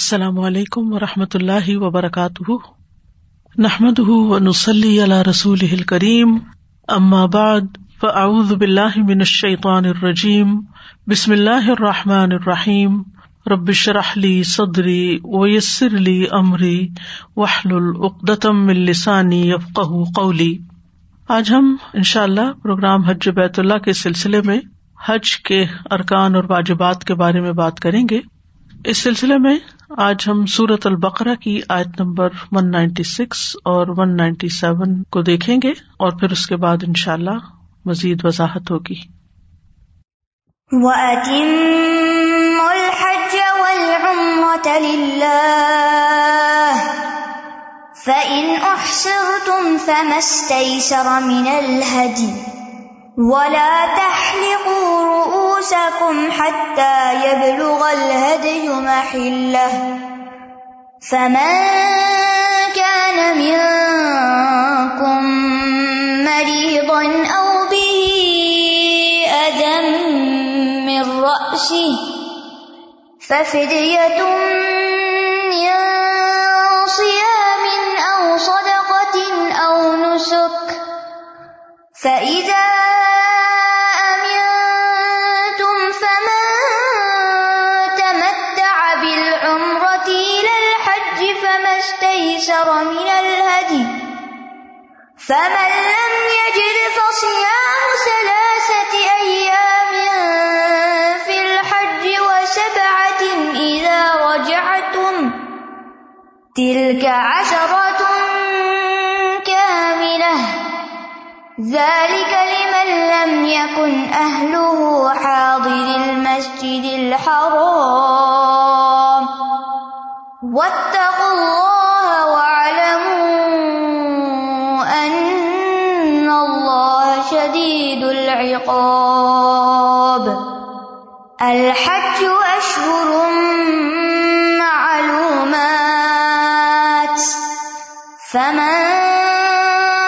السلام علیکم و رحمۃ اللہ وبرکاتہ۔ نحمد نسلی اللہ رسول کریم بعد، فاعوذ باللہ من الشیطان الرجیم۔ بسم اللہ الرحمٰن الرحیم۔ ربش رحلی صدری ویسر علی عمری وحل العقدم السانی یفق قولی۔ آج ہم ان شاء اللہ پروگرام حج بیت اللہ کے سلسلے میں حج کے ارکان اور واجبات کے بارے میں بات کریں گے۔ اس سلسلے میں آج ہم سورت البقرا کی آیت نمبر ون نائنٹی سکس اور ون نائنٹی سیون کو دیکھیں گے اور پھر اس کے بعد ان شاء اللہ مزید وضاحت ہوگی۔ ولا تحلقوا رؤوسكم حتى يبلغ الهدي محله فمن كان منكم مريضا أو به أدم من رأسه ففدية من تلك عشرة كاملة. ذلك لمن لم يكن أهله حاضر المسجد الحرام. واتقوا الله العقاب. الحج أشهر فمن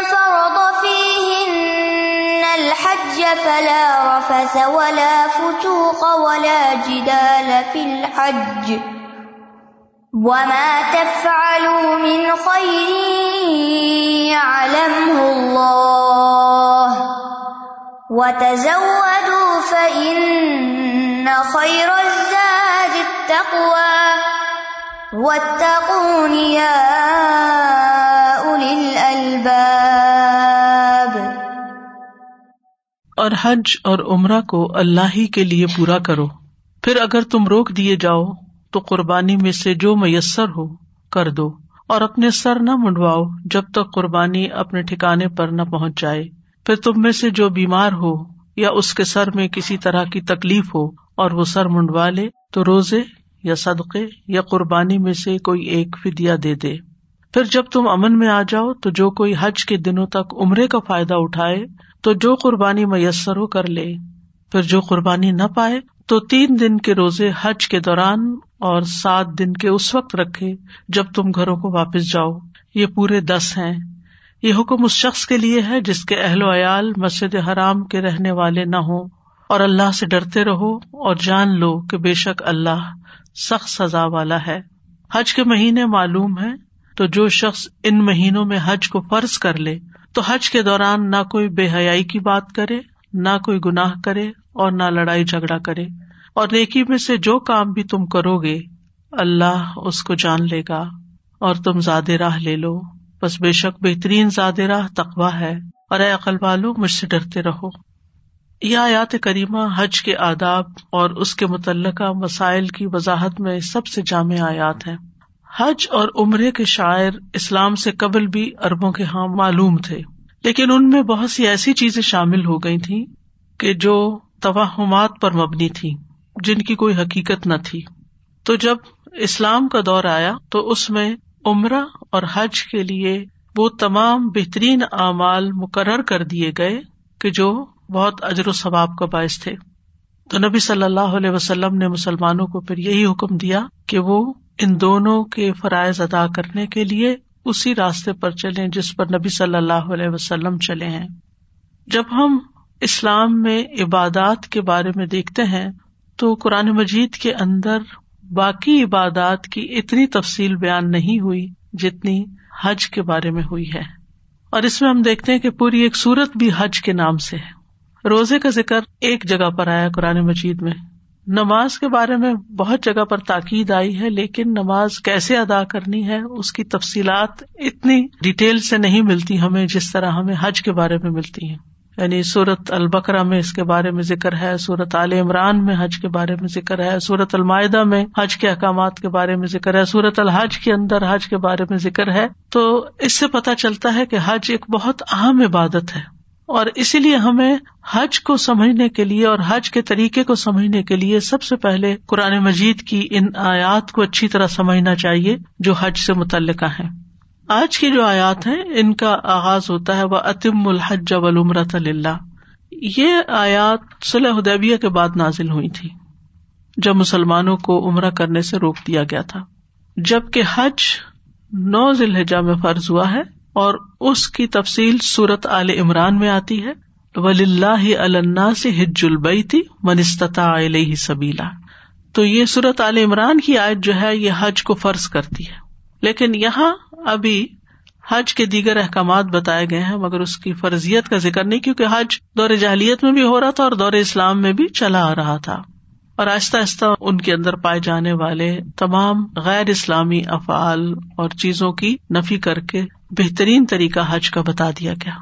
فرض فيهن الحج فلا رفث ولا فسوق ولا جدال في الحج وما تفعلوا من خير يعلمه الله وتزودوا فإن خير الزاد التقوى واتقون يا أولي الألباب۔ اور حج اور عمرہ کو اللہ ہی کے لیے پورا کرو۔ پھر اگر تم روک دیے جاؤ، تو قربانی میں سے جو میسر ہو، کر دو۔ اور اپنے سر نہ منڈواؤ جب تک قربانی اپنے ٹھکانے پر نہ پہنچ جائے۔ پھر تم میں سے جو بیمار ہو یا اس کے سر میں کسی طرح کی تکلیف ہو اور وہ سر منڈوا لے، تو روزے یا صدقے یا قربانی میں سے کوئی ایک فدیا دے دے۔ پھر جب تم امن میں آ جاؤ تو جو کوئی حج کے دنوں تک عمرے کا فائدہ اٹھائے تو جو قربانی میسر ہو کر لے۔ پھر جو قربانی نہ پائے تو تین دن کے روزے حج کے دوران اور سات دن کے اس وقت رکھے جب تم گھروں کو واپس جاؤ۔ یہ پورے دس ہیں۔ یہ حکم اس شخص کے لیے ہے جس کے اہل و عیال مسجد حرام کے رہنے والے نہ ہوں۔ اور اللہ سے ڈرتے رہو اور جان لو کہ بے شک اللہ سخت سزا والا ہے۔ حج کے مہینے معلوم ہے تو جو شخص ان مہینوں میں حج کو فرض کر لے، تو حج کے دوران نہ کوئی بے حیائی کی بات کرے، نہ کوئی گناہ کرے اور نہ لڑائی جھگڑا کرے۔ اور نیکی میں سے جو کام بھی تم کرو گے، اللہ اس کو جان لے گا اور تم زیادہ راہ لے لو۔ بس بے شک بہترین راہ تقوا ہے۔ اور اے عقل والو، مجھ سے ڈرتے رہو۔ یہ آیات کریمہ حج کے آداب اور اس کے متعلقہ مسائل کی وضاحت میں سب سے جامع آیات ہیں۔ حج اور عمرے کے شاعر اسلام سے قبل بھی اربوں کے ہاں معلوم تھے۔ لیکن ان میں بہت سی ایسی چیزیں شامل ہو گئی تھی کہ جو توہمات پر مبنی تھی، جن کی کوئی حقیقت نہ تھی۔ تو جب اسلام کا دور آیا، تو اس میں عمرہ اور حج کے لیے وہ تمام بہترین اعمال مقرر کر دیے گئے کہ جو بہت اجر و ثواب کا باعث تھے۔ تو نبی صلی اللہ علیہ وسلم نے مسلمانوں کو پھر یہی حکم دیا کہ وہ ان دونوں کے فرائض ادا کرنے کے لیے اسی راستے پر چلے جس پر نبی صلی اللہ علیہ وسلم چلے ہیں۔ جب ہم اسلام میں عبادات کے بارے میں دیکھتے ہیں، تو قرآن مجید کے اندر باقی عبادات کی اتنی تفصیل بیان نہیں ہوئی جتنی حج کے بارے میں ہوئی ہے۔ اور اس میں ہم دیکھتے ہیں کہ پوری ایک سورت بھی حج کے نام سے ہے۔ روزے کا ذکر ایک جگہ پر آیا قرآن مجید میں۔ نماز کے بارے میں بہت جگہ پر تاکید آئی ہے، لیکن نماز کیسے ادا کرنی ہے، اس کی تفصیلات اتنی ڈیٹیل سے نہیں ملتی ہمیں جس طرح ہمیں حج کے بارے میں ملتی ہیں۔ یعنی سورت البکرا میں اس کے بارے میں ذکر ہے، سورت عال عمران میں حج کے بارے میں ذکر ہے، سورت المائدہ میں حج کے احکامات کے بارے میں ذکر ہے، سورت الحج کے اندر حج کے بارے میں ذکر ہے۔ تو اس سے پتہ چلتا ہے کہ حج ایک بہت اہم عبادت ہے۔ اور اسی لیے ہمیں حج کو سمجھنے کے لیے اور حج کے طریقے کو سمجھنے کے لیے سب سے پہلے قرآن مجید کی ان آیات کو اچھی طرح سمجھنا چاہیے جو حج سے متعلقہ ہیں۔ آج کی جو آیات ہیں، ان کا آغاز ہوتا ہے وہ اتم الحج ولمرت اللہ یہ آیات صلح ادیبیہ کے بعد نازل ہوئی تھی، جب مسلمانوں کو عمرہ کرنے سے روک دیا گیا تھا۔ جبکہ حج نو ذی الحجہ میں فرض ہوا ہے اور اس کی تفصیل صورت عال عمران میں آتی ہے۔ ولی اللہ اللہ سے حج البئی تھی منستتا علیہ سبیلا تو یہ صورت عال عمران کی آیت جو ہے، یہ حج کو فرض کرتی ہے۔ لیکن یہاں ابھی حج کے دیگر احکامات بتائے گئے ہیں، مگر اس کی فرضیت کا ذکر نہیں، کیونکہ حج دور جہلیت میں بھی ہو رہا تھا اور دور اسلام میں بھی چلا آ رہا تھا۔ اور آہستہ آہستہ ان کے اندر پائے جانے والے تمام غیر اسلامی افعال اور چیزوں کی نفی کر کے بہترین طریقہ حج کا بتا دیا گیا۔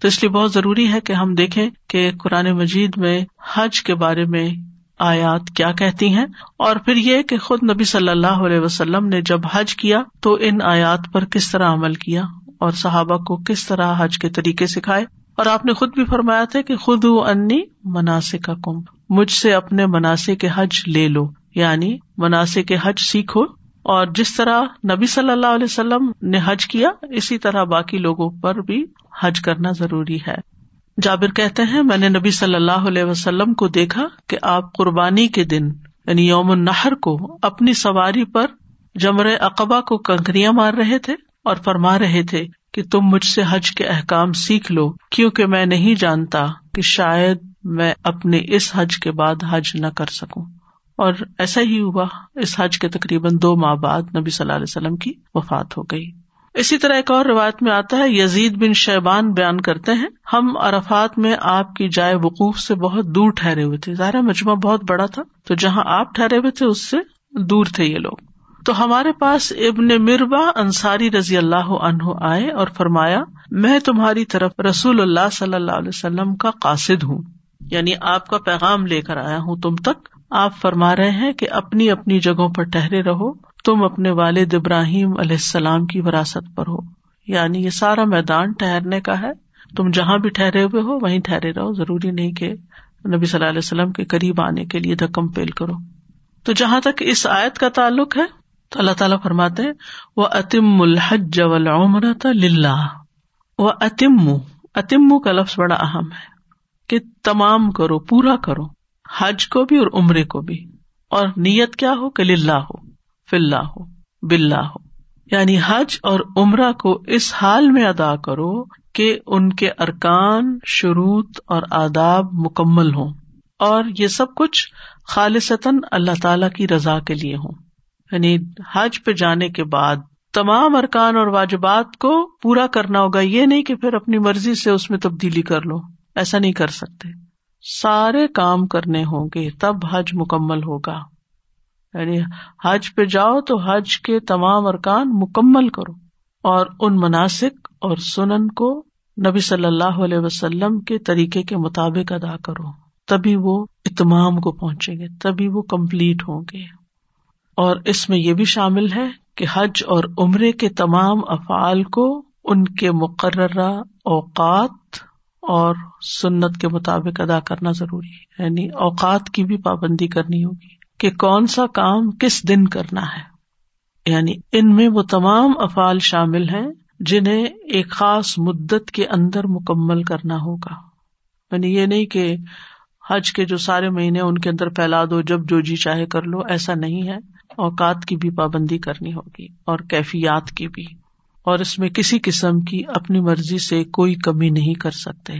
تو اس لیے بہت ضروری ہے کہ ہم دیکھیں کہ قرآن مجید میں حج کے بارے میں آیات کیا کہتی ہیں۔ اور پھر یہ کہ خود نبی صلی اللہ علیہ وسلم نے جب حج کیا تو ان آیات پر کس طرح عمل کیا اور صحابہ کو کس طرح حج کے طریقے سکھائے۔ اور آپ نے خود بھی فرمایا تھا کہ خود انی مناسب کا کمب مجھ سے اپنے مناسب کے حج لے لو یعنی مناسب کے حج سیکھو۔ اور جس طرح نبی صلی اللہ علیہ وسلم نے حج کیا، اسی طرح باقی لوگوں پر بھی حج کرنا ضروری ہے۔ جابر کہتے ہیں، میں نے نبی صلی اللہ علیہ وسلم کو دیکھا کہ آپ قربانی کے دن یعنی یوم النحر کو، اپنی سواری پر جمر اقبا کو کنکریاں مار رہے تھے اور فرما رہے تھے کہ تم مجھ سے حج کے احکام سیکھ لو، کیونکہ میں نہیں جانتا کہ شاید میں اپنے اس حج کے بعد حج نہ کر سکوں۔ اور ایسا ہی ہوا، اس حج کے تقریباً دو ماہ بعد نبی صلی اللہ علیہ وسلم کی وفات ہو گئی۔ اسی طرح ایک اور روایت میں آتا ہے، یزید بن شیبان بیان کرتے ہیں، ہم عرفات میں آپ کی جائے وقوف سے بہت دور ٹھہرے ہوئے تھے۔ ظاہر مجمع بہت بڑا تھا، تو جہاں آپ ٹھہرے ہوئے تھے، اس سے دور تھے یہ لوگ۔ تو ہمارے پاس ابن مربا انصاری رضی اللہ عنہ آئے اور فرمایا، میں تمہاری طرف رسول اللہ صلی اللہ علیہ وسلم کا قاصد ہوں یعنی آپ کا پیغام لے کر آیا ہوں تم تک۔ آپ فرما رہے ہیں کہ اپنی اپنی جگہوں پر ٹہرے رہو۔ تم اپنے والد ابراہیم علیہ السلام کی وراثت پر ہو۔ یعنی یہ سارا میدان ٹہرنے کا ہے۔ تم جہاں بھی ٹھہرے ہوئے ہو، وہیں ٹھہرے رہو۔ ضروری نہیں کہ نبی صلی اللہ علیہ وسلم کے قریب آنے کے لیے دکم پیل کرو۔ تو جہاں تک اس آیت کا تعلق ہے، تو اللہ تعالیٰ فرماتے وہ اتم الحج عمرت للہ وہ اتم اتم کا لفظ بڑا اہم ہے کہ تمام کرو، پورا کرو۔ حج کو بھی اور عمرے کو بھی۔ اور نیت کیا ہو؟ کہ للہ ہو فل ہو بلّہ ہو۔ یعنی حج اور عمرہ کو اس حال میں ادا کرو کہ ان کے ارکان، شروط اور آداب مکمل ہوں۔ اور یہ سب کچھ خالصتاً اللہ تعالی کی رضا کے لیے ہوں۔ یعنی حج پہ جانے کے بعد تمام ارکان اور واجبات کو پورا کرنا ہوگا۔ یہ نہیں کہ پھر اپنی مرضی سے اس میں تبدیلی کر لو۔ ایسا نہیں کر سکتے۔ سارے کام کرنے ہوں گے، تب حج مکمل ہوگا۔ یعنی حج پہ جاؤ تو حج کے تمام ارکان مکمل کرو۔ اور ان مناسب اور سنن کو نبی صلی اللہ علیہ وسلم کے طریقے کے مطابق ادا کرو۔ تبھی وہ اتمام کو پہنچیں گے، تبھی وہ کمپلیٹ ہوں گے۔ اور اس میں یہ بھی شامل ہے کہ حج اور عمرے کے تمام افعال کو ان کے مقررہ اوقات اور سنت کے مطابق ادا کرنا ضروری ہے۔ یعنی اوقات کی بھی پابندی کرنی ہوگی کہ کون سا کام کس دن کرنا ہے۔ یعنی ان میں وہ تمام افعال شامل ہیں جنہیں ایک خاص مدت کے اندر مکمل کرنا ہوگا۔ یعنی یہ نہیں کہ حج کے جو سارے مہینے ان کے اندر پھیلا دو، جب جو جی چاہے کر لو، ایسا نہیں ہے۔ اوقات کی بھی پابندی کرنی ہوگی اور کیفیات کی بھی۔ اور اس میں کسی قسم کی اپنی مرضی سے کوئی کمی نہیں کر سکتے۔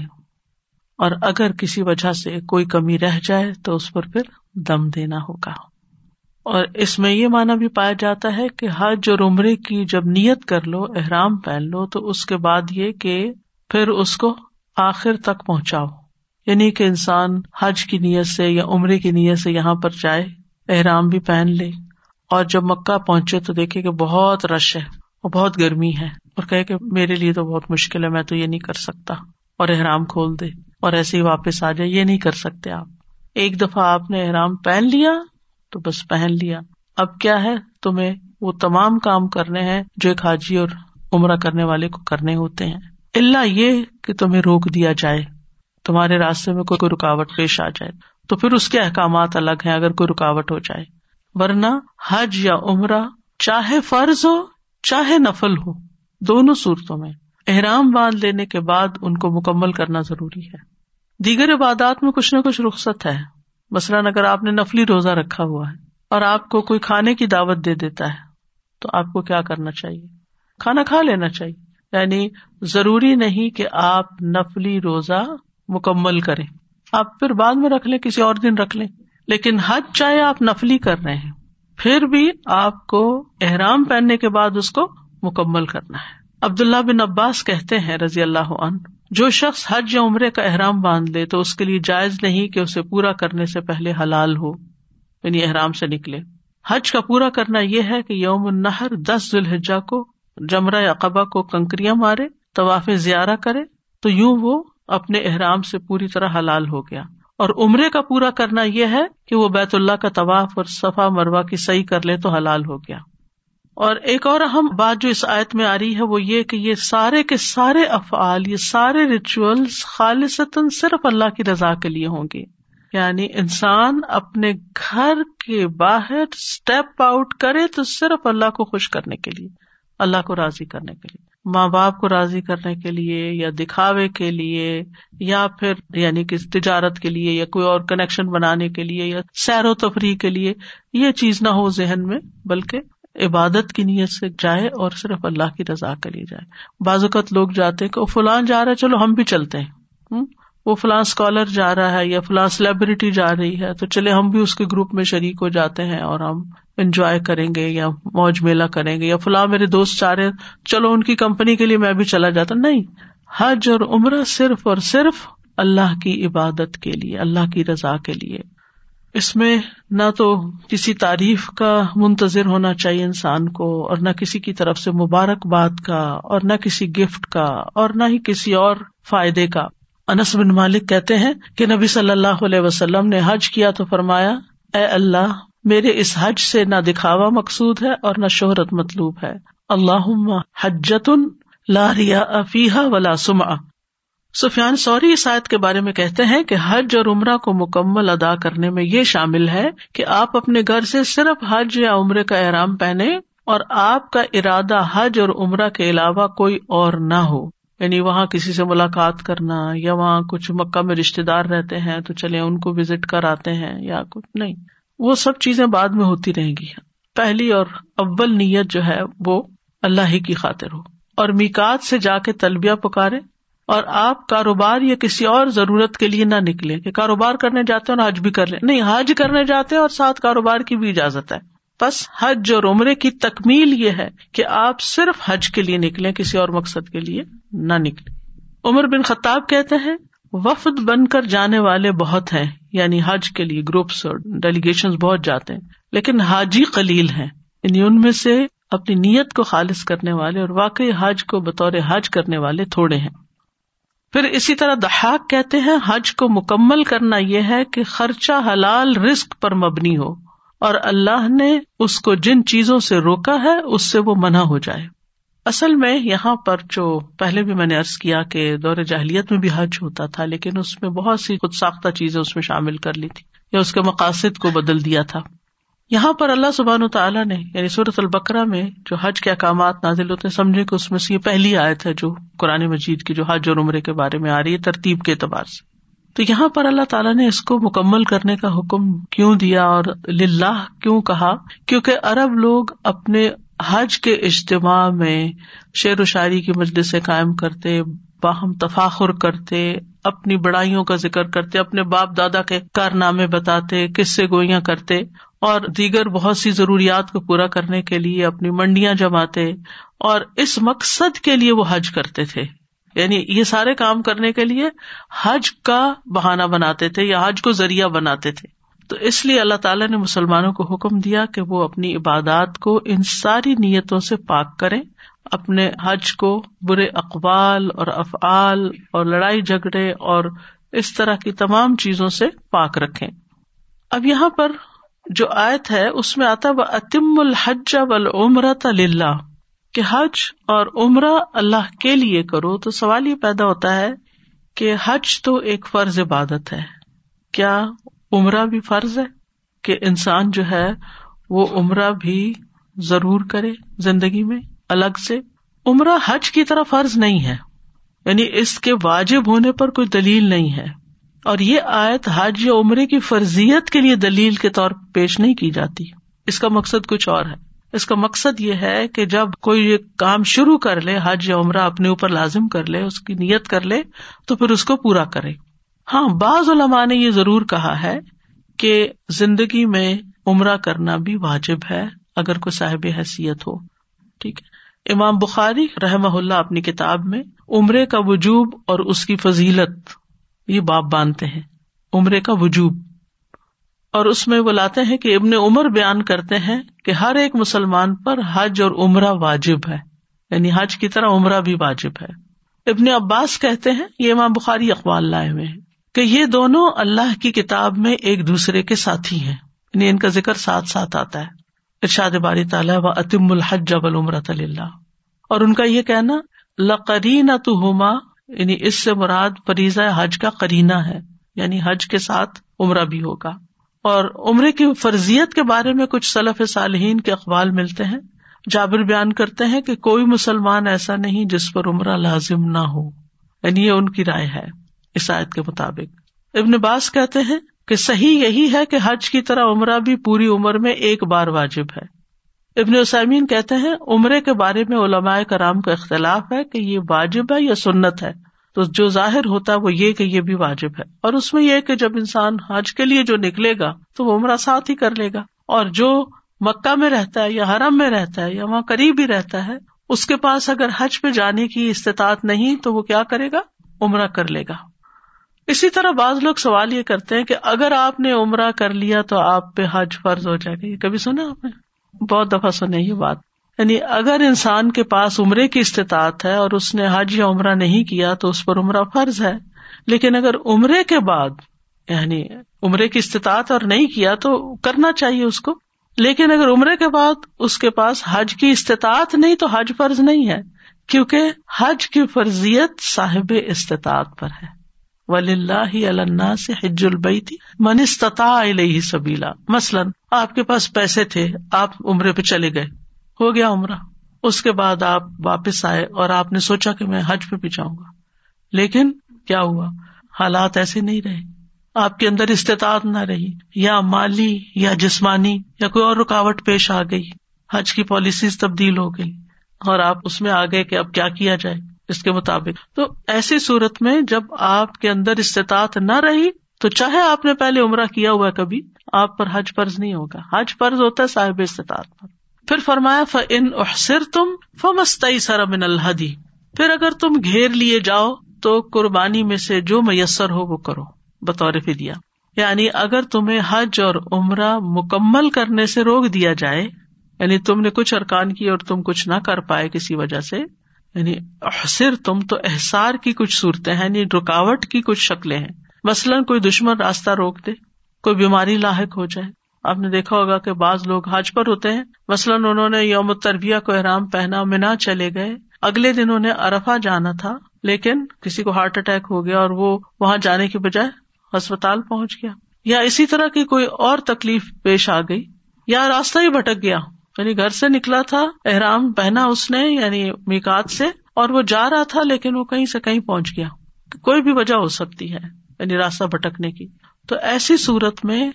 اور اگر کسی وجہ سے کوئی کمی رہ جائے تو اس پر پھر دم دینا ہوگا۔ اور اس میں یہ مانا بھی پایا جاتا ہے کہ حج اور عمرے کی جب نیت کر لو، احرام پہن لو، تو اس کے بعد یہ کہ پھر اس کو آخر تک پہنچاؤ۔ یعنی کہ انسان حج کی نیت سے یا عمرے کی نیت سے یہاں پر جائے، احرام بھی پہن لے۔ اور جب مکہ پہنچے تو دیکھے کہ بہت رش ہے۔ اور بہت گرمی ہے اور کہ میرے لیے تو بہت مشکل ہے، میں تو یہ نہیں کر سکتا اور احرام کھول دے اور ایسے ہی واپس آ جائے، یہ نہیں کر سکتے آپ۔ ایک دفعہ آپ نے احرام پہن لیا تو بس پہن لیا۔ اب کیا ہے؟ تمہیں وہ تمام کام کرنے ہیں جو ایک حاجی اور عمرہ کرنے والے کو کرنے ہوتے ہیں۔ اللہ یہ کہ تمہیں روک دیا جائے، تمہارے راستے میں کوئی کوئی رکاوٹ پیش آ جائے۔ تو پھر اس کے احکامات الگ ہیں اگر کوئی رکاوٹ ہو جائے۔ ورنہ حج یا عمرہ چاہے فرض ہو چاہے نفل ہو، دونوں صورتوں میں احرام باندھ لینے کے بعد ان کو مکمل کرنا ضروری ہے۔ دیگر عبادات میں کچھ نہ کچھ رخصت ہے۔ مثلاً اگر آپ نے نفلی روزہ رکھا ہوا ہے اور آپ کو کوئی کھانے کی دعوت دے دیتا ہے، تو آپ کو کیا کرنا چاہیے؟ کھانا کھا لینا چاہیے۔ یعنی ضروری نہیں کہ آپ نفلی روزہ مکمل کریں۔ آپ پھر بعد میں رکھ لیں، کسی اور دن رکھ لیں۔ لیکن حج چاہے آپ نفلی کر رہے ہیں پھر بھی آپ کو احرام پہننے کے بعد اس کو مکمل کرنا ہے۔ عبد اللہ بن عباس کہتے ہیں رضی اللہ عنہ، جو شخص حج یا عمرے کا احرام باندھ لے تو اس کے لیے جائز نہیں کہ اسے پورا کرنے سے پہلے حلال ہو یعنی احرام سے نکلے۔ حج کا پورا کرنا یہ ہے کہ یوم النہر دس ذوالحجہ کو، جمرہ اقبا کو کنکریاں مارے طواف زیارہ کرے تو یوں وہ اپنے احرام سے پوری طرح حلال ہو گیا۔ اور عمرے کا پورا کرنا یہ ہے کہ وہ بیت اللہ کا طواف اور صفا مروا کی صحیح کر لے تو حلال ہو گیا۔ اور ایک اور اہم بات جو اس آیت میں آ رہی ہے وہ یہ کہ یہ سارے کے سارے افعال، یہ سارے ریچول خالصتاً صرف اللہ کی رضا کے لیے ہوں گے۔ یعنی انسان اپنے گھر کے باہر اسٹیپ آؤٹ کرے تو صرف اللہ کو خوش کرنے کے لیے، اللہ کو راضی کرنے کے لیے۔ ماں باپ کو راضی کرنے کے لیے یا دکھاوے کے لیے یا پھر یعنی کہ تجارت کے لیے یا کوئی اور کنیکشن بنانے کے لیے یا سیر و تفریح کے لیے یہ چیز نہ ہو ذہن میں، بلکہ عبادت کی نیت سے جائے اور صرف اللہ کی رضا کے لیے جائے۔ بعض اوقات لوگ جاتے کہ فلان جا رہا ہے، چلو ہم بھی چلتے ہیں۔ وہ فلاں اسکالر جا رہا ہے یا فلاں سیلیبریٹی جا رہی ہے، تو چلے ہم بھی اس کے گروپ میں شریک ہو جاتے ہیں اور ہم انجوائے کریں گے یا موج میلہ کریں گے یا فلاں میرے دوست چاہ رہے چلو ان کی کمپنی کے لیے میں بھی چلا جاتا۔ نہیں، حج اور عمرہ صرف اور صرف اللہ کی عبادت کے لیے، اللہ کی رضا کے لیے۔ اس میں نہ تو کسی تعریف کا منتظر ہونا چاہیے انسان کو، اور نہ کسی کی طرف سے مبارکباد کا، اور نہ کسی گفٹ کا، اور نہ ہی کسی اور فائدے کا۔ انس بن مالک کہتے ہیں کہ نبی صلی اللہ علیہ وسلم نے حج کیا تو فرمایا، اے اللہ میرے اس حج سے نہ دکھاوا مقصود ہے اور نہ شہرت مطلوب ہے۔ اللہ حجت لاریا افیح ولا سما سفیان، سوری، اس آیت کے بارے میں کہتے ہیں کہ حج اور عمرہ کو مکمل ادا کرنے میں یہ شامل ہے کہ آپ اپنے گھر سے صرف حج یا عمرے کا احرام پہنے اور آپ کا ارادہ حج اور عمرہ کے علاوہ کوئی اور نہ ہو۔ یعنی وہاں کسی سے ملاقات کرنا یا وہاں کچھ مکہ میں رشتے دار رہتے ہیں تو چلے ان کو وزٹ کر آتے ہیں یا کچھ نہیں۔ وہ سب چیزیں بعد میں ہوتی رہیں گی۔ پہلی اور اول نیت جو ہے وہ اللہ ہی کی خاطر ہو۔ اور میکات سے جا کے تلبیہ پکارے اور آپ کاروبار یا کسی اور ضرورت کے لیے نہ نکلے کہ کاروبار کرنے جاتے ہیں اور حج بھی کر لیں۔ نہیں، حج کرنے جاتے ہیں اور ساتھ کاروبار کی بھی اجازت ہے۔ بس حج اور عمرے کی تکمیل یہ ہے کہ آپ صرف حج کے لیے نکلیں، کسی اور مقصد کے لیے نہ نکلے عمر بن خطاب کہتے ہیں وفد بن کر جانے والے بہت ہیں یعنی حج کے لیے گروپس اور ڈیلیگیشن بہت جاتے ہیں، لیکن حاجی قلیل ہیں۔ یعنی ان میں سے اپنی نیت کو خالص کرنے والے اور واقعی حج کو بطور حج کرنے والے تھوڑے ہیں۔ پھر اسی طرح دہاق کہتے ہیں، حج کو مکمل کرنا یہ ہے کہ خرچہ حلال رسک پر مبنی ہو اور اللہ نے اس کو جن چیزوں سے روکا ہے، اس سے وہ منع ہو جائے۔ اصل میں یہاں پر جو پہلے بھی میں نے ارض کیا کہ دور جاہلیت میں بھی حج ہوتا تھا، لیکن اس میں بہت سی خود ساختہ چیزیں اس میں شامل کر لی تھی، یا اس کے مقاصد کو بدل دیا تھا۔ یہاں پر اللہ سبحان و تعالیٰ نے یعنی صورت البکرا میں جو حج کے احکامات نازل ہوتے ہیں، سمجھے کہ اس میں سے یہ پہلی آیت ہے جو قرآن مجید کی جو حج اور عمرے کے بارے میں آ رہی ہے، ترتیب کے اعتبار سے۔ تو یہاں پر اللہ تعالیٰ نے اس کو مکمل کرنے کا حکم کیوں دیا اور للہ کیوں کہا؟ کیونکہ ارب لوگ اپنے حج کے اجتماع میں شعر و شاعری کی مجلس قائم کرتے، باہم تفاخر کرتے، اپنی بڑائیوں کا ذکر کرتے، اپنے باپ دادا کے کارنامے بتاتے، قصے گوئیاں کرتے اور دیگر بہت سی ضروریات کو پورا کرنے کے لیے اپنی منڈیاں جماتے اور اس مقصد کے لیے وہ حج کرتے تھے۔ یعنی یہ سارے کام کرنے کے لیے حج کا بہانا بناتے تھے یا حج کو ذریعہ بناتے تھے۔ تو اس لیے اللہ تعالیٰ نے مسلمانوں کو حکم دیا کہ وہ اپنی عبادات کو ان ساری نیتوں سے پاک کریں، اپنے حج کو برے اقبال اور افعال اور لڑائی جھگڑے اور اس طرح کی تمام چیزوں سے پاک رکھے اب یہاں پر جو آیت ہے، اس میں آتا وہ اتم الحج عمرت اللہ کہ حج اور عمرہ اللہ کے لیے کرو۔ تو سوال یہ پیدا ہوتا ہے کہ حج تو ایک فرض عبادت ہے۔ کیا عمرہ بھی فرض ہے کہ انسان جو ہے وہ عمرہ بھی ضرور کرے زندگی میں الگ سے۔ عمرہ حج کی طرح فرض نہیں ہے یعنی اس کے واجب ہونے پر کوئی دلیل نہیں ہے۔ اور یہ آیت حج یا عمرے کی فرضیت کے لیے دلیل کے طور پیش نہیں کی جاتی۔ اس کا مقصد کچھ اور ہے۔ اس کا مقصد یہ ہے کہ جب کوئی یہ کام شروع کر لے، حج یا عمرہ اپنے اوپر لازم کر لے، اس کی نیت کر لے، تو پھر اس کو پورا کرے۔ ہاں بعض علماء نے یہ ضرور کہا ہے کہ زندگی میں عمرہ کرنا بھی واجب ہے اگر کوئی صاحب حیثیت ہو، ٹھیک ہے؟ امام بخاری رحم اللہ اپنی کتاب میں عمرے کا وجوب اور اس کی فضیلت یہ باپ باندھتے ہیں، عمرے کا وجوب۔ اور اس میں وہ لاتے ہیں کہ ابن عمر بیان کرتے ہیں کہ ہر ایک مسلمان پر حج اور عمرہ واجب ہے یعنی حج کی طرح عمرہ بھی واجب ہے۔ ابن عباس کہتے ہیں، یہ امام بخاری اقبال لائے ہوئے ہیں۔ کہ یہ دونوں اللہ کی کتاب میں ایک دوسرے کے ساتھی ہیں۔ یعنی ان کا ذکر ساتھ ساتھ آتا ہے۔ ارشاد باری تعالیٰ و اتم الحج جب العمرۃ اللہ اور ان کا یہ کہنا لقرین تو ہوما یعنی اس سے مراد فریضہ حج کا کرینہ ہے۔ یعنی حج کے ساتھ عمرہ بھی ہوگا۔ اور عمرے کی فرضیت کے بارے میں کچھ صلف صالحین کے اقبال ملتے ہیں۔ جابر بیان کرتے ہیں کہ کوئی مسلمان ایسا نہیں جس پر عمرہ لازم نہ ہو۔ یعنی یہ ان کی رائے ہے۔ اس آیت کے مطابق۔ ابن باس کہتے ہیں کہ صحیح یہی ہے کہ حج کی طرح عمرہ بھی پوری عمر میں ایک بار واجب ہے۔ ابن اسامین کہتے ہیں عمرے کے بارے میں علماء کرام کا اختلاف ہے کہ یہ واجب ہے یا سنت ہے۔ تو جو ظاہر ہوتا ہے وہ یہ کہ یہ بھی واجب ہے۔ اور اس میں یہ کہ جب انسان حج کے لیے جو نکلے گا تو وہ عمرہ ساتھ ہی کر لے گا۔ اور جو مکہ میں رہتا ہے یا حرم میں رہتا ہے یا وہاں قریب ہی رہتا ہے، اس کے پاس اگر حج پہ جانے کی استطاعت نہیں تو وہ کیا کرے گا؟ عمرہ کر لے گا۔ اسی طرح بعض لوگ سوال یہ کرتے ہیں کہ اگر آپ نے عمرہ کر لیا تو آپ پہ حج فرض ہو جائے گا۔ یہ کبھی سنا آپ نے؟ بہت دفعہ سنے یہ بات۔ یعنی اگر انسان کے پاس عمرے کی استطاعت ہے اور اس نے حج یا عمرہ نہیں کیا تو اس پر عمرہ فرض ہے۔ لیکن اگر عمرے کے بعد یعنی عمرے کی استطاعت اور نہیں کیا تو کرنا چاہیے اس کو۔ لیکن اگر عمرے کے بعد اس کے پاس حج کی استطاعت نہیں تو حج فرض نہیں ہے، کیونکہ حج کی فرضیت صاحب استطاعت پر ہے۔ ولی اللہ سے حج البئی تھی من استطاع علیہ سبیلا۔ مثلاً آپ کے پاس پیسے تھے، آپ عمرے پہ چلے گئے، ہو گیا عمرہ۔ اس کے بعد آپ واپس آئے اور آپ نے سوچا کہ میں حج پہ بھی جاؤں گا۔ لیکن کیا ہوا؟ حالات ایسے نہیں رہے۔ آپ کے اندر استطاعت نہ رہی۔ یا مالی، یا جسمانی، یا کوئی اور رکاوٹ پیش آ گئی۔ حج کی پالیسیز تبدیل ہو گئی اور آپ اس میں آ گئے کہ اب کیا کیا جائے۔ اس کے مطابق۔ تو ایسی صورت میں جب آپ کے اندر استطاعت نہ رہی، تو چاہے آپ نے پہلے عمرہ کیا ہوا کبھی، آپ پر حج فرض نہیں ہوگا۔ حج فرض ہوتا ہے صاحب استطاعت پر۔ پھر فرمایا ف ان احسر تم فمستئی سرمن الحدی پھر اگر تم گھیر لیے جاؤ، تو قربانی میں سے جو میسر ہو وہ کرو، بطور فدیا یعنی اگر تمہیں حج اور عمرہ مکمل کرنے سے روک دیا جائے یعنی تم نے کچھ ارکان کی اور تم کچھ نہ کر پائے کسی وجہ سے یعنی احسر تم تو احسار کی کچھ صورتیں ہیں یعنی رکاوٹ کی کچھ شکلیں ہیں۔ مثلاً کوئی دشمن راستہ روک دے، کوئی بیماری لاحق ہو جائے۔ آپ نے دیکھا ہوگا کہ بعض لوگ حج پر ہوتے ہیں۔ مثلاً انہوں نے یوم تربیہ کو احرام پہنا منا چلے گئے۔ اگلے دن انہیں ارفا جانا تھا، لیکن کسی کو ہارٹ اٹیک ہو گیا اور وہ وہاں جانے کی بجائے ہسپتال پہنچ گیا۔ یا اسی طرح کی کوئی اور تکلیف پیش آ گئی، یا راستہ ہی بھٹک گیا۔ یعنی گھر سے نکلا تھا، احرام پہنا اس نے یعنی میکات سے، اور وہ جا رہا تھا، لیکن وہ کہیں سے کہیں پہنچ گیا۔ کوئی بھی وجہ ہو سکتی ہے یعنی راستہ بھٹکنے کی۔ تو ایسی صورت میں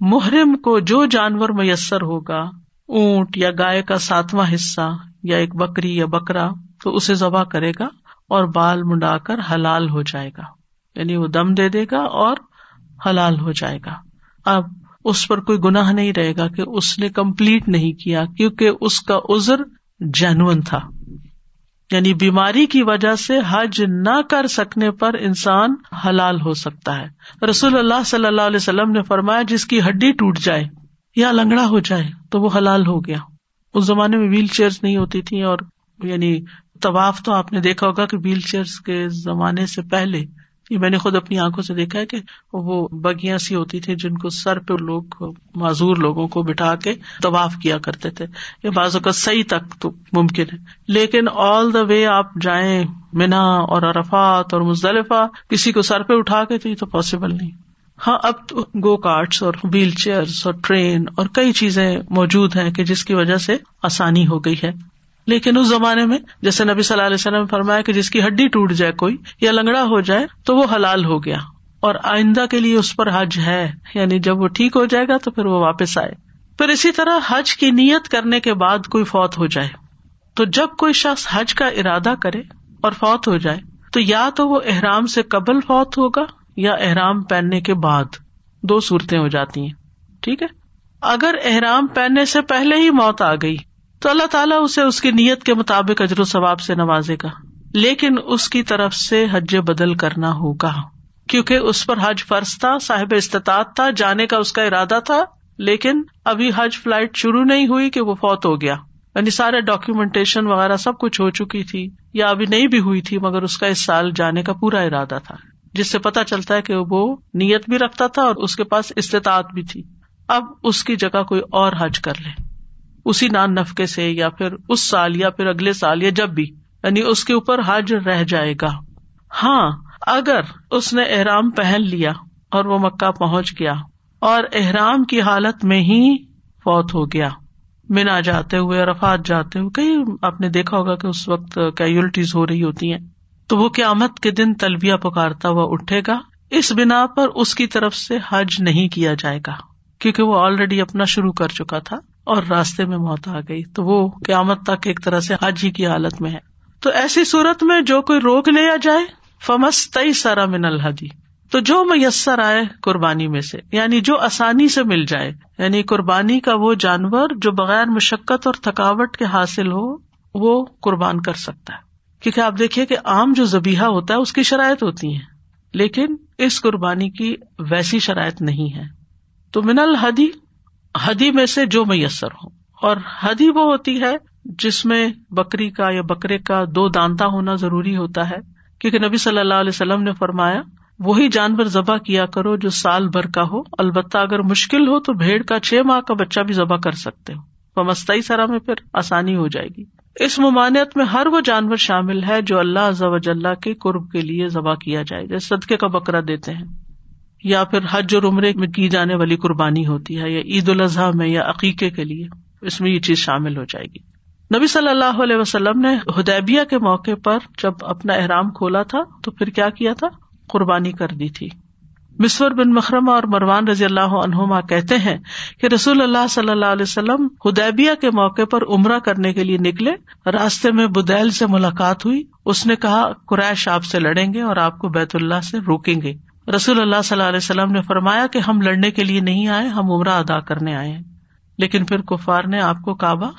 محرم کو جو جانور میسر ہوگا، اونٹ یا گائے کا ساتواں حصہ یا ایک بکری یا بکرا، تو اسے ذبح کرے گا اور بال منڈا کر حلال ہو جائے گا۔ یعنی وہ دم دے دے گا اور حلال ہو جائے گا۔ اب اس پر کوئی گناہ نہیں رہے گا کہ اس نے کمپلیٹ نہیں کیا، کیونکہ اس کا ازر جینون تھا۔ یعنی بیماری کی وجہ سے حج نہ کر سکنے پر انسان حلال ہو سکتا ہے۔ رسول اللہ صلی اللہ علیہ وسلم نے فرمایا، جس کی ہڈی ٹوٹ جائے یا لنگڑا ہو جائے تو وہ حلال ہو گیا۔ اس زمانے میں ویل چیئر نہیں ہوتی تھی اور یعنی طواف تو آپ نے دیکھا ہوگا کہ ویل چیئر کے زمانے سے پہلے یہ میں نے خود اپنی آنکھوں سے دیکھا ہے کہ وہ بگیاں سی ہوتی تھی جن کو سر پہ لوگ، معذور لوگوں کو بٹھا کے طواف کیا کرتے تھے۔ یہ بازو کا صحیح تک تو ممکن ہے۔ لیکن آل دا وے آپ جائیں مینا اور ارفات اور مزدلفہ، کسی کو سر پہ اٹھا کے تو یہ تو پاسبل نہیں۔ ہاں اب تو گو کارٹس اور ویل چیئر اور ٹرین اور کئی چیزیں موجود ہیں کہ جس کی وجہ سے آسانی ہو گئی ہے۔ لیکن اس زمانے میں جیسے نبی صلی اللہ علیہ وسلم فرمایا کہ جس کی ہڈی ٹوٹ جائے کوئی یا لنگڑا ہو جائے تو وہ حلال ہو گیا اور آئندہ کے لیے اس پر حج ہے یعنی جب وہ ٹھیک ہو جائے گا تو پھر وہ واپس آئے۔ پھر اسی طرح حج کی نیت کرنے کے بعد کوئی فوت ہو جائے۔ تو جب کوئی شخص حج کا ارادہ کرے اور فوت ہو جائے، تو یا تو وہ احرام سے قبل فوت ہوگا یا احرام پہننے کے بعد دو صورتیں ہو جاتی ہیں۔ ٹھیک ہے؟ اگر احرام پہننے سے پہلے ہی موت آ گئی تو اللہ تعالیٰ اسے اس کی نیت کے مطابق اجر و ثواب سے نوازے گا۔ لیکن اس کی طرف سے حج بدل کرنا ہوگا۔ کیونکہ اس پر حج فرض تھا، صاحب استطاعت تھا، جانے کا اس کا ارادہ تھا، لیکن ابھی حج فلائٹ شروع نہیں ہوئی کہ وہ فوت ہو گیا۔ یعنی سارے ڈاکیومینٹیشن وغیرہ سب کچھ ہو چکی تھی، یا ابھی نہیں بھی ہوئی تھی، مگر اس کا اس سال جانے کا پورا ارادہ تھا۔ جس سے پتا چلتا ہے کہ وہ نیت بھی رکھتا تھا اور اس کے پاس استطاعت بھی تھی۔ اب اس کی جگہ کوئی اور حج کر لے۔ اسی نان نفقے سے یا پھر اس سال یا پھر اگلے سال یا جب بھی یعنی اس کے اوپر حج رہ جائے گا۔ ہاں اگر اس نے احرام پہن لیا اور وہ مکہ پہنچ گیا اور احرام کی حالت میں ہی فوت ہو گیا۔ مینا جاتے ہوئے رفات جاتے ہوئے، کئی آپ نے دیکھا ہوگا کہ اس وقت کیجلٹیز ہو رہی ہوتی ہیں۔ تو وہ قیامت کے دن تلبیہ پکارتا ہوا اٹھے گا۔ اس بنا پر اس کی طرف سے حج نہیں کیا جائے گا، کیونکہ وہ آلریڈی اپنا شروع کر چکا تھا۔ اور راستے میں موت آ گئی تو وہ قیامت تک ایک طرح سے حج ہی کی حالت میں ہے۔ تو ایسی صورت میں جو کوئی روک لیا جائے فمس تئی سارا من الحدی۔ تو جو میسر آئے قربانی میں سے یعنی جو آسانی سے مل جائے یعنی قربانی کا وہ جانور جو بغیر مشقت اور تھکاوٹ کے حاصل ہو، وہ قربان کر سکتا ہے۔ کیونکہ آپ دیکھیے کہ عام جو زبیحہ ہوتا ہے، اس کی شرائط ہوتی ہیں۔ لیکن اس قربانی کی ویسی شرائط نہیں ہے۔ تو من الحدی ہدی میں سے جو میسر ہو اور ہدی وہ ہوتی ہے جس میں بکری کا یا بکرے کا دو دانتا ہونا ضروری ہوتا ہے۔ کیونکہ نبی صلی اللہ علیہ وسلم نے فرمایا، وہی جانور ذبح کیا کرو جو سال بھر کا ہو۔ البتہ اگر مشکل ہو تو بھیڑ کا چھ ماہ کا بچہ بھی ذبح کر سکتے ہو۔ مستعی سرا میں پھر آسانی ہو جائے گی۔ اس ممانعت میں ہر وہ جانور شامل ہے جو اللہ اللہ کے قرب کے لیے ذبح کیا جائے۔ جیسے صدقے کا بکرا دیتے ہیں۔ یا پھر حج اور عمرے میں کی جانے والی قربانی ہوتی ہے یا عید الاضحیٰ میں یا عقیقے کے لیے، اس میں یہ چیز شامل ہو جائے گی۔ نبی صلی اللہ علیہ وسلم نے ہدیبیہ کے موقع پر جب اپنا احرام کھولا تھا، تو پھر کیا کیا تھا؟ قربانی کر دی تھی۔ مصور بن مکرم اور مروان رضی اللہ عنہما کہتے ہیں کہ رسول اللہ صلی اللہ علیہ وسلم ہدیبیہ کے موقع پر عمرہ کرنے کے لیے نکلے، راستے میں بدیل سے ملاقات ہوئی۔ اس نے کہا، قریش آپ سے لڑیں گے اور آپ کو بیت اللہ سے روکیں گے۔ رسول اللہ صلی اللہ علیہ وسلم نے فرمایا کہ ہم لڑنے کے لیے نہیں آئے، ہم عمرہ ادا کرنے آئے لیکن پھر کفار نے آپ کو کعبہ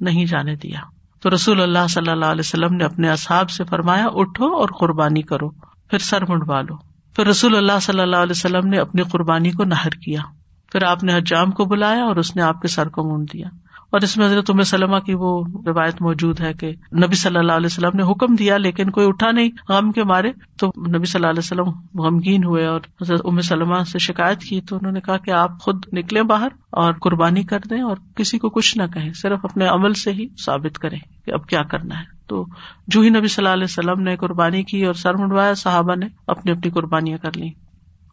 نہیں جانے دیا۔ تو رسول اللہ صلی اللہ علیہ وسلم نے اپنے اصحاب سے فرمایا، اٹھو اور قربانی کرو، پھر سر منڈوا لو۔ پھر رسول اللہ صلی اللہ علیہ وسلم نے اپنی قربانی کو نہر کیا۔ پھر آپ نے حجام کو بلایا اور اس نے آپ کے سر کو مونڈ دیا۔ اور اس میں حضرت سلمہ کی وہ روایت موجود ہے کہ نبی صلی اللہ علیہ وسلم نے حکم دیا لیکن کوئی اٹھا نہیں غم کے مارے تو نبی صلی اللہ علیہ وسلم غمگین ہوئے اور حضرت ام سلمہ سے شکایت کی تو انہوں نے کہا کہ آپ خود نکلے باہر اور قربانی کر دیں اور کسی کو کچھ نہ کہیں، صرف اپنے عمل سے ہی ثابت کریں کہ اب کیا کرنا ہے۔ تو جو ہی نبی صلی اللہ علیہ وسلم نے قربانی کی اور سر منڈوایا، صحابہ نے اپنی اپنی قربانیاں کر لی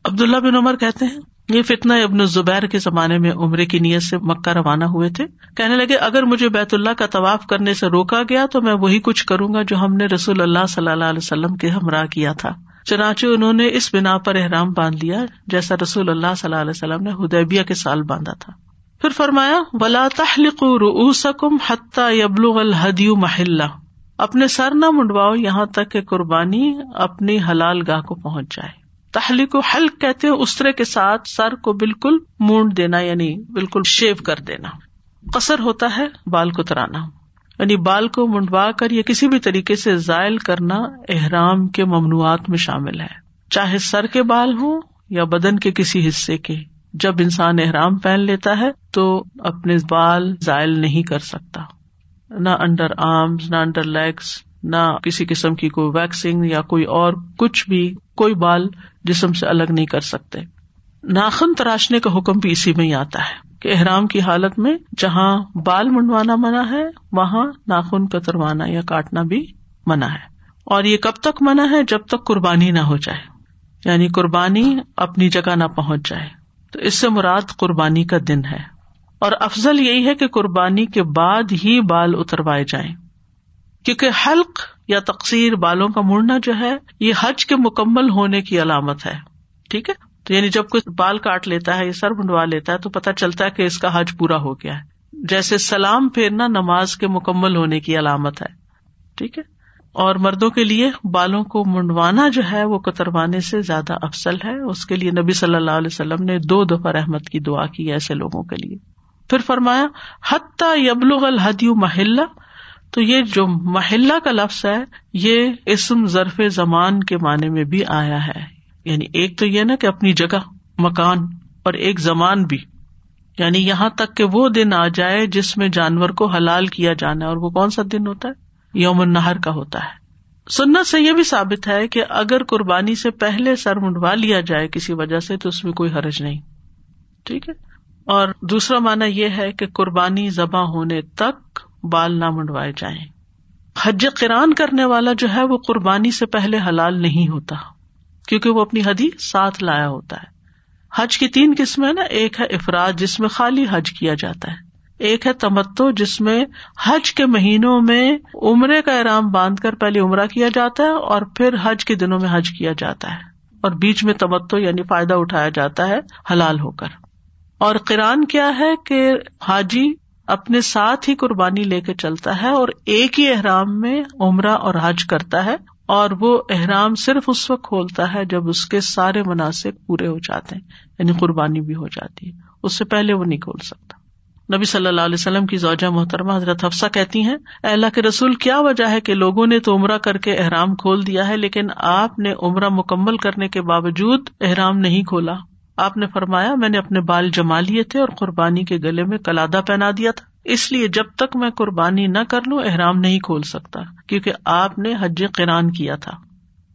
عبداللہ بن عمر کہتے ہیں یہ فتنا ابن زبیر کے زمانے میں عمرے کی نیت سے مکہ روانہ ہوئے تھے۔ کہنے لگے، اگر مجھے بیت اللہ کا طواف کرنے سے روکا گیا تو میں وہی کچھ کروں گا جو ہم نے رسول اللہ صلی اللہ علیہ وسلم کے ہمراہ کیا تھا۔ چنانچہ انہوں نے اس بنا پر احرام باندھ لیا جیسا رسول اللہ صلی اللہ علیہ وسلم نے ہدیبیہ کے سال باندھا تھا۔ پھر فرمایا، ولا تحلق رؤوسکم حتى يبلغ الهدي محلہ اپنے سر نہ منڈواؤ یہاں تک کہ قربانی اپنی حلال گاہ کو پہنچ جائے۔ تحلیق و حلق کہتے ہیں استرے کے ساتھ سر کو بالکل مونڈ دینا یعنی بالکل شیو کر دینا۔ قصر ہوتا ہے بال کو ترانا۔ یعنی بال کو منڈوا کر یا کسی بھی طریقے سے زائل کرنا احرام کے ممنوعات میں شامل ہے۔ چاہے سر کے بال ہوں یا بدن کے کسی حصے کے۔ جب انسان احرام پہن لیتا ہے تو اپنے بال زائل نہیں کر سکتا۔ نہ انڈر آرمز، نہ انڈر لیگس نہ کسی قسم کی کوئی ویکسنگ یا کوئی اور کچھ بھی، کوئی بال جسم سے الگ نہیں کر سکتے۔ ناخن تراشنے کا حکم بھی اسی میں ہی آتا ہے کہ احرام کی حالت میں جہاں بال منڈوانا منع ہے، وہاں ناخن کتروانا یا کاٹنا بھی منع ہے۔ اور یہ کب تک منع ہے؟ جب تک قربانی نہ ہو جائے۔ یعنی قربانی اپنی جگہ نہ پہنچ جائے۔ تو اس سے مراد قربانی کا دن ہے۔ اور افضل یہی ہے کہ قربانی کے بعد ہی بال اتروائے جائیں۔ کیونکہ حلق یا تقسیر بالوں کا مڑنا جو ہے، یہ حج کے مکمل ہونے کی علامت ہے۔ ٹھیک ہے؟ تو یعنی جب کوئی بال کاٹ لیتا ہے یا سر بنڈوا لیتا ہے تو پتا چلتا ہے کہ اس کا حج پورا ہو گیا ہے۔ جیسے سلام پھیرنا نماز کے مکمل ہونے کی علامت ہے۔ ٹھیک ہے؟ اور مردوں کے لیے بالوں کو منڈوانا جو ہے وہ کتروانے سے زیادہ افسل ہے۔ اس کے لیے نبی صلی اللہ علیہ وسلم نے دو دفعہ رحمت کی دعا کی ایسے لوگوں کے لیے۔ پھر فرمایا، حتیٰ یبلغ الحدی محلہ تو یہ جو محلہ کا لفظ ہے، یہ اسم ظرف زمان کے معنی میں بھی آیا ہے۔ یعنی ایک تو یہ نا کہ اپنی جگہ، مکان اور ایک زمان بھی۔ یعنی یہاں تک کہ وہ دن آ جائے جس میں جانور کو حلال کیا جانا ہے۔ اور وہ کون سا دن ہوتا ہے؟ یوم النہر کا ہوتا ہے۔ سنت سے یہ بھی ثابت ہے کہ اگر قربانی سے پہلے سر منڈوا لیا جائے کسی وجہ سے تو اس میں کوئی حرج نہیں۔ ٹھیک ہے؟ اور دوسرا مانا یہ ہے کہ قربانی ذبح ہونے تک بال نہ منڈوائے جائیں۔ حج کران کرنے والا جو ہے وہ قربانی سے پہلے حلال نہیں ہوتا، کیونکہ وہ اپنی حدی ساتھ لایا ہوتا ہے۔ حج کی تین قسمیں نا، ایک ہے افراد جس میں خالی حج کیا جاتا ہے، ایک ہے تمتو جس میں حج کے مہینوں میں عمرے کا احرام باندھ کر پہلے عمرہ کیا جاتا ہے اور پھر حج کے دنوں میں حج کیا جاتا ہے۔ اور بیچ میں تمتو یعنی فائدہ اٹھایا جاتا ہے حلال ہو کر۔ اور کران کیا ہے کہ حاجی اپنے ساتھ ہی قربانی لے کے چلتا ہے اور ایک ہی احرام میں عمرہ اور حج کرتا ہے اور وہ احرام صرف اس وقت کھولتا ہے جب اس کے سارے مناسب پورے ہو جاتے ہیں یعنی قربانی بھی ہو جاتی ہے۔ اس سے پہلے وہ نہیں کھول سکتا۔ نبی صلی اللہ علیہ وسلم کی زوجہ محترمہ حضرت حفصہ کہتی ہیں اللہ کے رسول، کیا وجہ ہے کہ لوگوں نے تو عمرہ کر کے احرام کھول دیا ہے، لیکن آپ نے عمرہ مکمل کرنے کے باوجود احرام نہیں کھولا؟ آپ نے فرمایا، میں نے اپنے بال جما لیے تھے اور قربانی کے گلے میں کلادہ پہنا دیا تھا۔ اس لیے جب تک میں قربانی نہ کر لوں، احرام نہیں کھول سکتا، کیونکہ آپ نے حج قرآن کیا تھا۔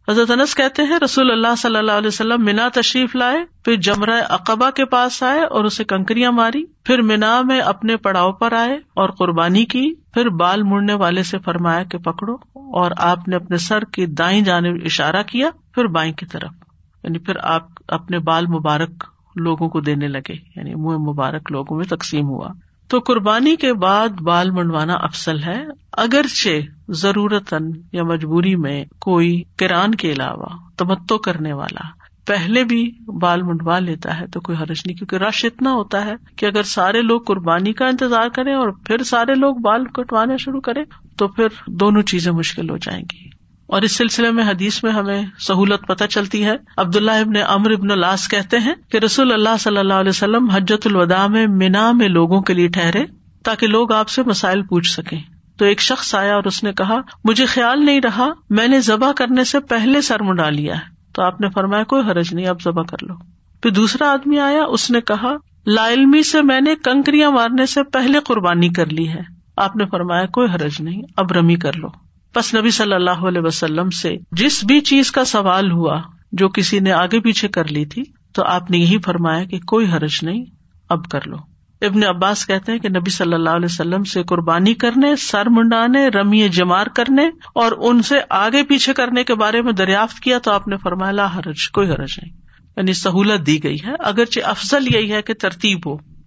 حضرت انس کہتے ہیں، رسول اللہ صلی اللہ علیہ وسلم مینا تشریف لائے، پھر جمرہ اقبا کے پاس آئے اور اسے کنکریاں ماری، پھر مینا میں اپنے پڑاؤ پر آئے اور قربانی کی، پھر بال مڑنے والے سے فرمایا کہ پکڑو اور آپ نے اپنے سر کی دائیں جانب اشارہ کیا، پھر بائیں کی طرف۔ یعنی پھر آپ اپنے بال مبارک لوگوں کو دینے لگے یعنی منہ مبارک لوگوں میں تقسیم ہوا۔ تو قربانی کے بعد بال منڈوانا افسل ہے، اگرچہ ضرورت یا مجبوری میں کوئی کران کے علاوہ تمتو کرنے والا پہلے بھی بال منڈوا لیتا ہے تو کوئی حرج نہیں، کیونکہ رش اتنا ہوتا ہے کہ اگر سارے لوگ قربانی کا انتظار کریں اور پھر سارے لوگ بال کٹوانا شروع کرے تو پھر دونوں چیزیں مشکل ہو جائیں گی۔ اور اس سلسلے میں حدیث میں ہمیں سہولت پتہ چلتی ہے۔ عبداللہ ابن امر ابن الاس کہتے ہیں کہ رسول اللہ صلی اللہ علیہ وسلم حجت الوداع میں مینا میں لوگوں کے لیے ٹھہرے تاکہ لوگ آپ سے مسائل پوچھ سکیں۔ تو ایک شخص آیا اور اس نے کہا، مجھے خیال نہیں رہا، میں نے ذبح کرنے سے پہلے سر منڈا لیا ہے۔ تو آپ نے فرمایا، کوئی حرج نہیں اب ذبح کر لو۔ پھر دوسرا آدمی آیا، اس نے کہا، لا علمی سے میں نے کنکریاں مارنے سے پہلے قربانی کر لی ہے۔ آپ نے فرمایا، کوئی حرج نہیں، اب رمی کر لو۔ بس نبی صلی اللہ علیہ وسلم سے جس بھی چیز کا سوال ہوا جو کسی نے آگے پیچھے کر لی تھی، تو آپ نے یہی فرمایا کہ کوئی حرج نہیں، اب کر لو۔ ابن عباس کہتے ہیں کہ نبی صلی اللہ علیہ وسلم سے قربانی کرنے، سر منڈانے رمی جمار کرنے اور ان سے آگے پیچھے کرنے کے بارے میں دریافت کیا تو آپ نے فرمایا لا حرج، کوئی حرج نہیں۔ یعنی سہولت دی گئی ہے، اگرچہ افضل یہی ہے کہ ترتیب ہو۔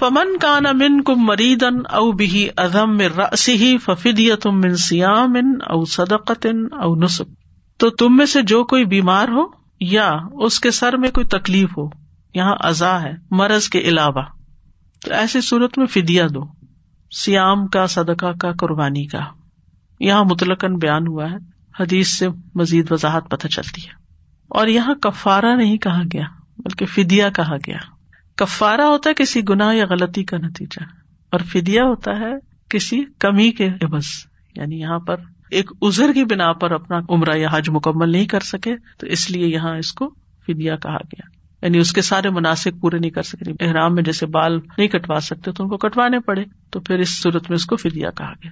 فمن کا من کم مریدن او بھی ازم رسی ففدی تم من سیام او صدقن او نسب۔ تو تم میں سے جو کوئی بیمار ہو یا اس کے سر میں کوئی تکلیف ہو، یہاں ازا ہے مرض کے علاوہ۔ تو ایسی صورت میں فدیا دو سیام کا، صدقہ کا، قربانی کا۔ یہاں متلقن بیان ہوا ہے، حدیث سے مزید وضاحت پتہ چلتی ہے۔ اور یہاں کفارا نہیں کہا گیا، بلکہ فدیا کہا گیا۔ کفارا ہوتا ہے، کسی گنا یا غلطی کا نتیجہ۔ اور فدیا ہوتا ہے کسی کمی کے عبض یعنی یہاں پر ایک ازر کی بنا پر اپنا عمرہ یا حج مکمل نہیں کر سکے، تو اس لیے یہاں اس کو فدیا کہا گیا۔ یعنی اس کے سارے مناسب پورے نہیں کر سکتے یعنی احرام میں جیسے بال نہیں کٹوا سکتے تو ان کو کٹوانے پڑے، تو پھر اس صورت میں اس کو فدیا کہا گیا۔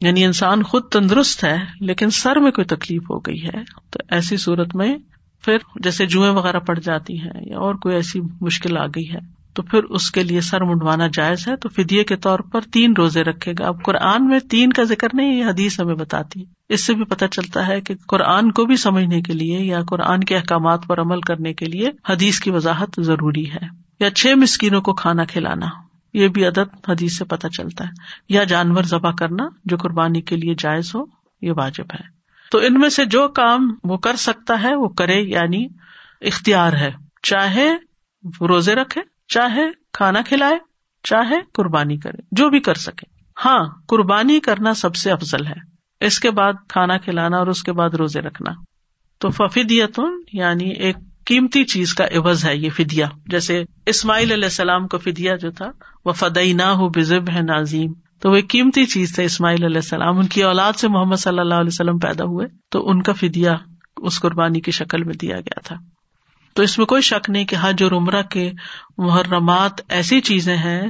یعنی انسان خود تندرست ہے، لیکن سر میں کوئی تکلیف ہو گئی ہے، تو ایسی صورت میں پھر جیسے جوئیں وغیرہ پڑ جاتی ہیں یا اور کوئی ایسی مشکل آ گئی ہے، تو پھر اس کے لیے سر منڈوانا جائز ہے۔ تو فدیے کے طور پر تین روزے رکھے گا۔ اب قرآن میں تین کا ذکر نہیں، یہ حدیث ہمیں بتاتی اس سے بھی پتہ چلتا ہے کہ قرآن کو بھی سمجھنے کے لیے یا قرآن کے احکامات پر عمل کرنے کے لیے حدیث کی وضاحت ضروری ہے۔ یا چھ مسکینوں کو کھانا کھلانا، یہ بھی عدد حدیث سے پتہ چلتا ہے۔ یا جانور ذبح کرنا، جو قربانی کے لیے جائز ہو، یہ واجب ہے۔ تو ان میں سے جو کام وہ کر سکتا ہے وہ کرے یعنی اختیار ہے۔ چاہے روزے رکھے، چاہے کھانا کھلائے، چاہے قربانی کرے، جو بھی کر سکے۔ ہاں قربانی کرنا سب سے افضل ہے۔ اس کے بعد کھانا کھلانا اور اس کے بعد روزے رکھنا۔ تو ففیدیتن یعنی ایک قیمتی چیز کا عوض ہے یہ فدیا جیسے اسماعیل علیہ السلام کو فدیا جو تھا وہ فدئی نہ ہو بزب ہے نازیم تو وہ قیمتی چیز تھا اسماعیل علیہ السلام۔ ان کی اولاد سے محمد صلی اللہ علیہ وسلم پیدا ہوئے تو ان کا فدیا اس قربانی کی شکل میں دیا گیا تھا۔ تو اس میں کوئی شک نہیں کہ حج اور عمرہ کے محرمات ایسی چیزیں ہیں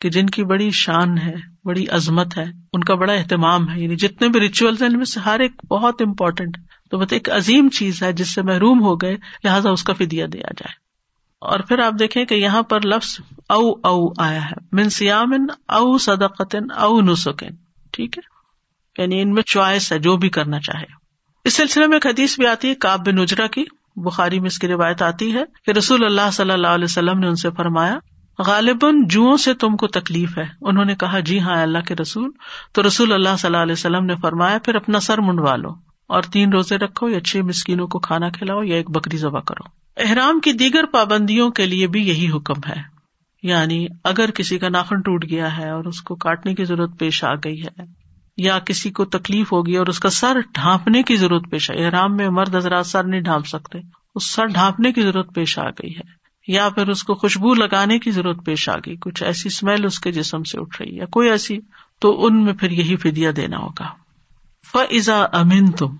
کہ جن کی بڑی شان ہے، بڑی عظمت ہے، ان کا بڑا اہتمام ہے۔ یعنی جتنے بھی ریچولس ہیں، ان میں سے ہر ایک بہت امپورٹینٹ تو بت ایک عظیم چیز ہے جس سے محروم ہو گئے، لہٰذا اس کا فدیا دیا جائے۔ اور پھر آپ دیکھیں کہ یہاں پر لفظ او او آیا ہے۔ من سیامن او صدقن او نسکن۔ ٹھیک ہے؟ یعنی ان میں چوائس ہے، جو بھی کرنا چاہے۔ اس سلسلے میں ایک حدیث بھی آتی ہے کاب بن نجرا کی۔ بخاری میں اس کی روایت آتی ہے کہ رسول اللہ صلی اللہ علیہ وسلم نے ان سے فرمایا، غالباً جو سے تم کو تکلیف ہے۔ انہوں نے کہا جی ہاں اللہ کے رسول۔ تو رسول اللہ صلی اللہ علیہ وسلم نے فرمایا، پھر اپنا سر منڈوا لو۔ اور تین روزے رکھو یا چھ مسکینوں کو کھانا کھلاؤ یا ایک بکری ذبح کرو۔ احرام کی دیگر پابندیوں کے لیے بھی یہی حکم ہے۔ یعنی اگر کسی کا ناخن ٹوٹ گیا ہے اور اس کو کاٹنے کی ضرورت پیش آ گئی ہے، یا کسی کو تکلیف ہوگی اور اس کا سر ڈھانپنے کی ضرورت پیش آئی احرام میں مرد حضرات سر نہیں ڈھانپ سکتے، اس سر ڈھانپنے کی ضرورت پیش آ گئی ہے، یا پھر اس کو خوشبو لگانے کی ضرورت پیش آ گئی، کچھ ایسی اسمیل اس کے جسم سے اٹھ رہی ہے کوئی ایسی، تو ان میں پھر یہی فدیا دینا ہوگا۔ فضا امین تم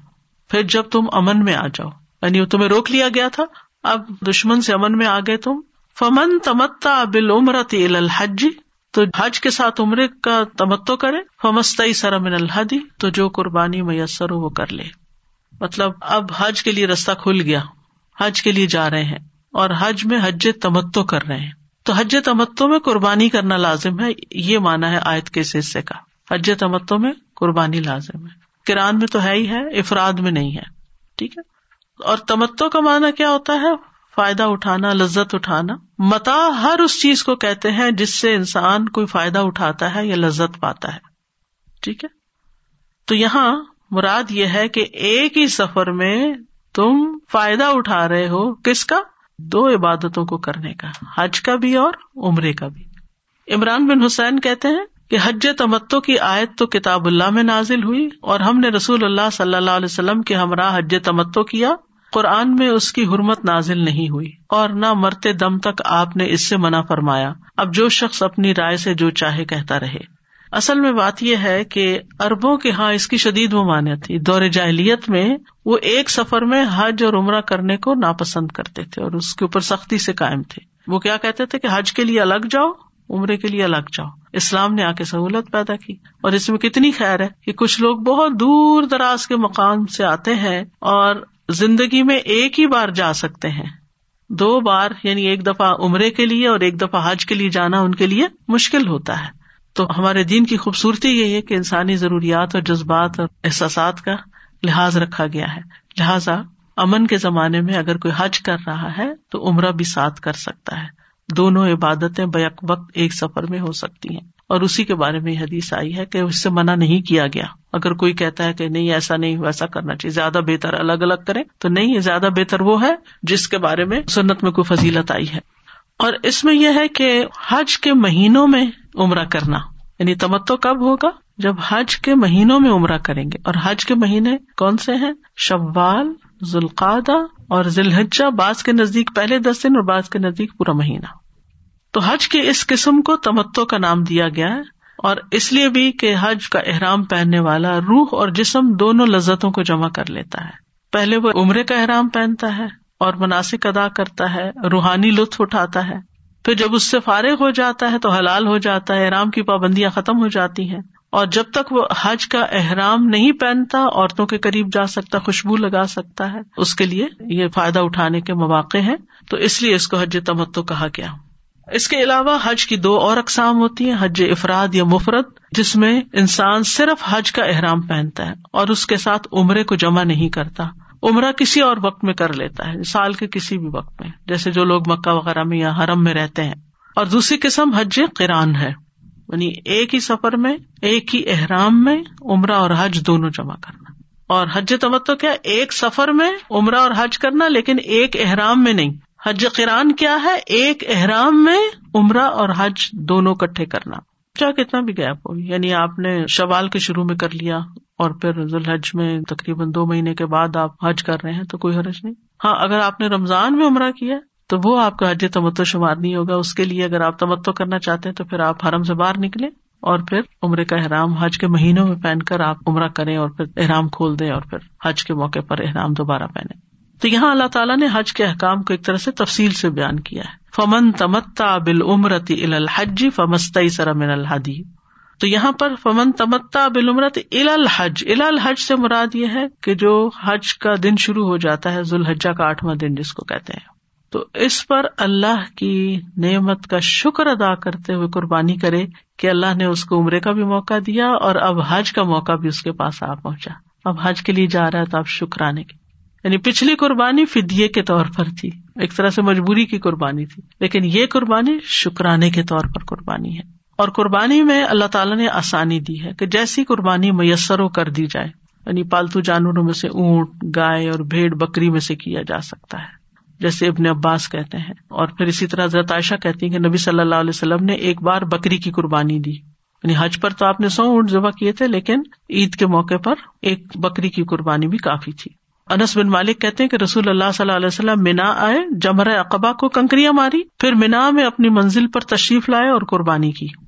پھر جب تم امن میں آ جاؤ۔ یعنی تمہیں روک لیا گیا تھا، اب دشمن سے امن میں آ گئے تم۔ فمن تمتا بل عمرت الحج، تو حج کے ساتھ عمرے کا تمتو کرے۔ فمست سرمن الحدی، تو جو قربانی میسر ہو وہ کر لے۔ مطلب اب حج کے لیے رستہ کھل گیا۔ حج کے لیے جا رہے ہیں اور حج میں حج تمتو کر رہے ہیں۔ تو حج تمتو میں قربانی کرنا لازم ہے، یہ مانا ہے آیت کے اس حصے کا۔ حج تمتو میں قربانی لازم ہے۔ کران میں تو ہے ہی ہے، افراد میں نہیں ہے، ٹھیک ہے؟ اور تمتو کا مانا کیا ہوتا ہے؟ فائدہ اٹھانا، لذت اٹھانا۔ متا ہر اس چیز کو کہتے ہیں جس سے انسان کوئی فائدہ اٹھاتا ہے یا لذت پاتا ہے۔ ٹھیک ہے؟ تو یہاں مراد یہ ہے کہ ایک ہی سفر میں تم فائدہ اٹھا رہے ہو کس کا؟ دو عبادتوں کو کرنے کا، حج کا بھی اور عمرے کا بھی۔ عمران بن حسین کہتے ہیں کہ حج تمتو کی آیت تو کتاب اللہ میں نازل ہوئی اور ہم نے رسول اللہ صلی اللہ علیہ وسلم کے ہمراہ حج تمتو کیا۔ قرآن میں اس کی حرمت نازل نہیں ہوئی اور نہ مرتے دم تک آپ نے اس سے منع فرمایا۔ اب جو شخص اپنی رائے سے جو چاہے کہتا رہے۔ اصل میں بات یہ ہے کہ اربوں کے ہاں اس کی شدید ممانعت تھی۔ دور جاہلیت میں وہ ایک سفر میں حج اور عمرہ کرنے کو ناپسند کرتے تھے اور اس کے اوپر سختی سے قائم تھے۔ وہ کیا کہتے تھے کہ حج کے لیے الگ جاؤ۔ عمرے کے لیے الگ جاؤ۔ اسلام نے آ کے سہولت پیدا کی۔ اور اس میں کتنی خیر ہے کہ کچھ لوگ بہت دور دراز کے مقام سے آتے ہیں اور زندگی میں ایک ہی بار جا سکتے ہیں۔ دو بار یعنی ایک دفعہ عمرے کے لیے اور ایک دفعہ حج کے لیے جانا ان کے لیے مشکل ہوتا ہے۔ تو ہمارے دین کی خوبصورتی یہی ہے کہ انسانی ضروریات اور جذبات اور احساسات کا لحاظ رکھا گیا ہے۔ لہٰذا امن کے زمانے میں اگر کوئی حج کر رہا ہے تو عمرہ بھی ساتھ کر سکتا ہے۔ دونوں عبادتیں بیک وقت ایک سفر میں ہو سکتی ہیں۔ اور اسی کے بارے میں حدیث آئی ہے کہ اس سے منع نہیں کیا گیا۔ اگر کوئی کہتا ہے کہ نہیں، ایسا نہیں، ویسا کرنا چاہیے، زیادہ بہتر الگ الگ کرے تو نہیں زیادہ بہتر وہ ہے جس کے بارے میں سنت میں کوئی فضیلت آئی ہے۔ اور اس میں یہ ہے کہ حج کے مہینوں میں عمرہ کرنا یعنی تمتو کب ہوگا؟ جب حج کے مہینوں میں عمرہ کریں گے۔ اور حج کے مہینے کون سے ہیں؟ شوال ذوالقادہ اور ذیل بعض کے نزدیک پہلے دس دن اور بعض کے نزدیک پورا مہینہ۔ تو حج کی اس قسم کو تمتو کا نام دیا گیا ہے اور اس لیے بھی کہ حج کا احرام پہننے والا روح اور جسم دونوں لذتوں کو جمع کر لیتا ہے۔ پہلے وہ عمرے کا احرام پہنتا ہے اور مناسب ادا کرتا ہے، روحانی لطف اٹھاتا ہے۔ پھر جب اس سے فارغ ہو جاتا ہے تو حلال ہو جاتا ہے، احرام کی پابندیاں ختم ہو جاتی ہیں۔ اور جب تک وہ حج کا احرام نہیں پہنتا، عورتوں کے قریب جا سکتا، خوشبو لگا سکتا ہے، اس کے لیے یہ فائدہ اٹھانے کے مواقع ہیں۔ تو اس لیے اس کو حج تمتو کہا گیا۔ اس کے علاوہ حج کی دو اور اقسام ہوتی ہیں، حج افراد یا مفرت جس میں انسان صرف حج کا احرام پہنتا ہے اور اس کے ساتھ عمرے کو جمع نہیں کرتا۔ عمرہ کسی اور وقت میں کر لیتا ہے، سال کے کسی بھی وقت میں، جیسے جو لوگ مکہ وغیرہ میں یا حرم میں رہتے ہیں۔ اور دوسری قسم حج قرآن ہے۔ یعنی ایک ہی سفر میں، ایک ہی احرام میں عمرہ اور حج دونوں جمع کرنا۔ اور حج تمتو کیا؟ ایک سفر میں عمرہ اور حج کرنا، لیکن ایک احرام میں نہیں۔ حج قرآن کیا ہے؟ ایک احرام میں عمرہ اور حج دونوں کٹھے کرنا۔ چاہے کتنا بھی گیپ ہو۔ یعنی آپ نے شوال کے شروع میں کر لیا اور پھر ذوالحج میں تقریباً دو مہینے کے بعد آپ حج کر رہے ہیں تو کوئی حرج نہیں۔ ہاں اگر آپ نے رمضان میں عمرہ کیا تو وہ آپ کا حج تمتو شمار نہیں ہوگا۔ اس کے لیے اگر آپ تمتو کرنا چاہتے ہیں تو پھر آپ حرم سے باہر نکلے اور پھر عمرے کا احرام حج کے مہینوں میں پہن کر آپ عمرہ کریں اور پھر احرام کھول دیں اور پھر حج کے موقع پر احرام دوبارہ پہنے تو یہاں اللہ تعالیٰ نے حج کے احکام کو ایک طرح سے تفصیل سے بیان کیا ہے۔ فمن تمتا بال عمرتی الحج فمست سرمن الحدی تو یہاں پر فمن تمتا بال عمرت ال الحج۔ ال الحج سے مراد یہ ہے کہ جو حج کا دن شروع ہو جاتا ہے، ذوالحجہ کا آٹھواں دن جس کو کہتے ہیں۔ تو اس پر اللہ کی نعمت کا شکر ادا کرتے ہوئے قربانی کرے کہ اللہ نے اس کو عمرے کا بھی موقع دیا اور اب حج کا موقع بھی اس کے پاس آ پہنچا۔ اب حج کے لیے جا رہا ہے تو آپ شکرانے کی یعنی پچھلی قربانی فدیے کے طور پر تھی۔ ایک طرح سے مجبوری کی قربانی تھی۔ لیکن یہ قربانی شکرانے کے طور پر قربانی ہے۔ اور قربانی میں اللہ تعالیٰ نے آسانی دی ہے کہ جیسی قربانی میسر ہو کر دی جائے۔ یعنی پالتو جانوروں میں سے اونٹ، گائے اور بھیڑ بکری میں سے کیا جا سکتا ہے۔ جیسے ابن عباس کہتے ہیں اور پھر اسی طرح حضرت عائشہ کہتی ہیں کہ نبی صلی اللہ علیہ وسلم نے ایک بار بکری کی قربانی دی۔ یعنی حج پر تو آپ نے سو اونٹ ذبح کیے تھے، لیکن عید کے موقع پر ایک بکری کی قربانی بھی کافی تھی۔ انس بن مالک کہتے ہیں کہ رسول اللہ صلی اللہ علیہ وسلم مینا آئے جمر اقبا کو کنکریاں ماری، پھر مینا میں اپنی منزل پر تشریف لائے اور قربانی کی۔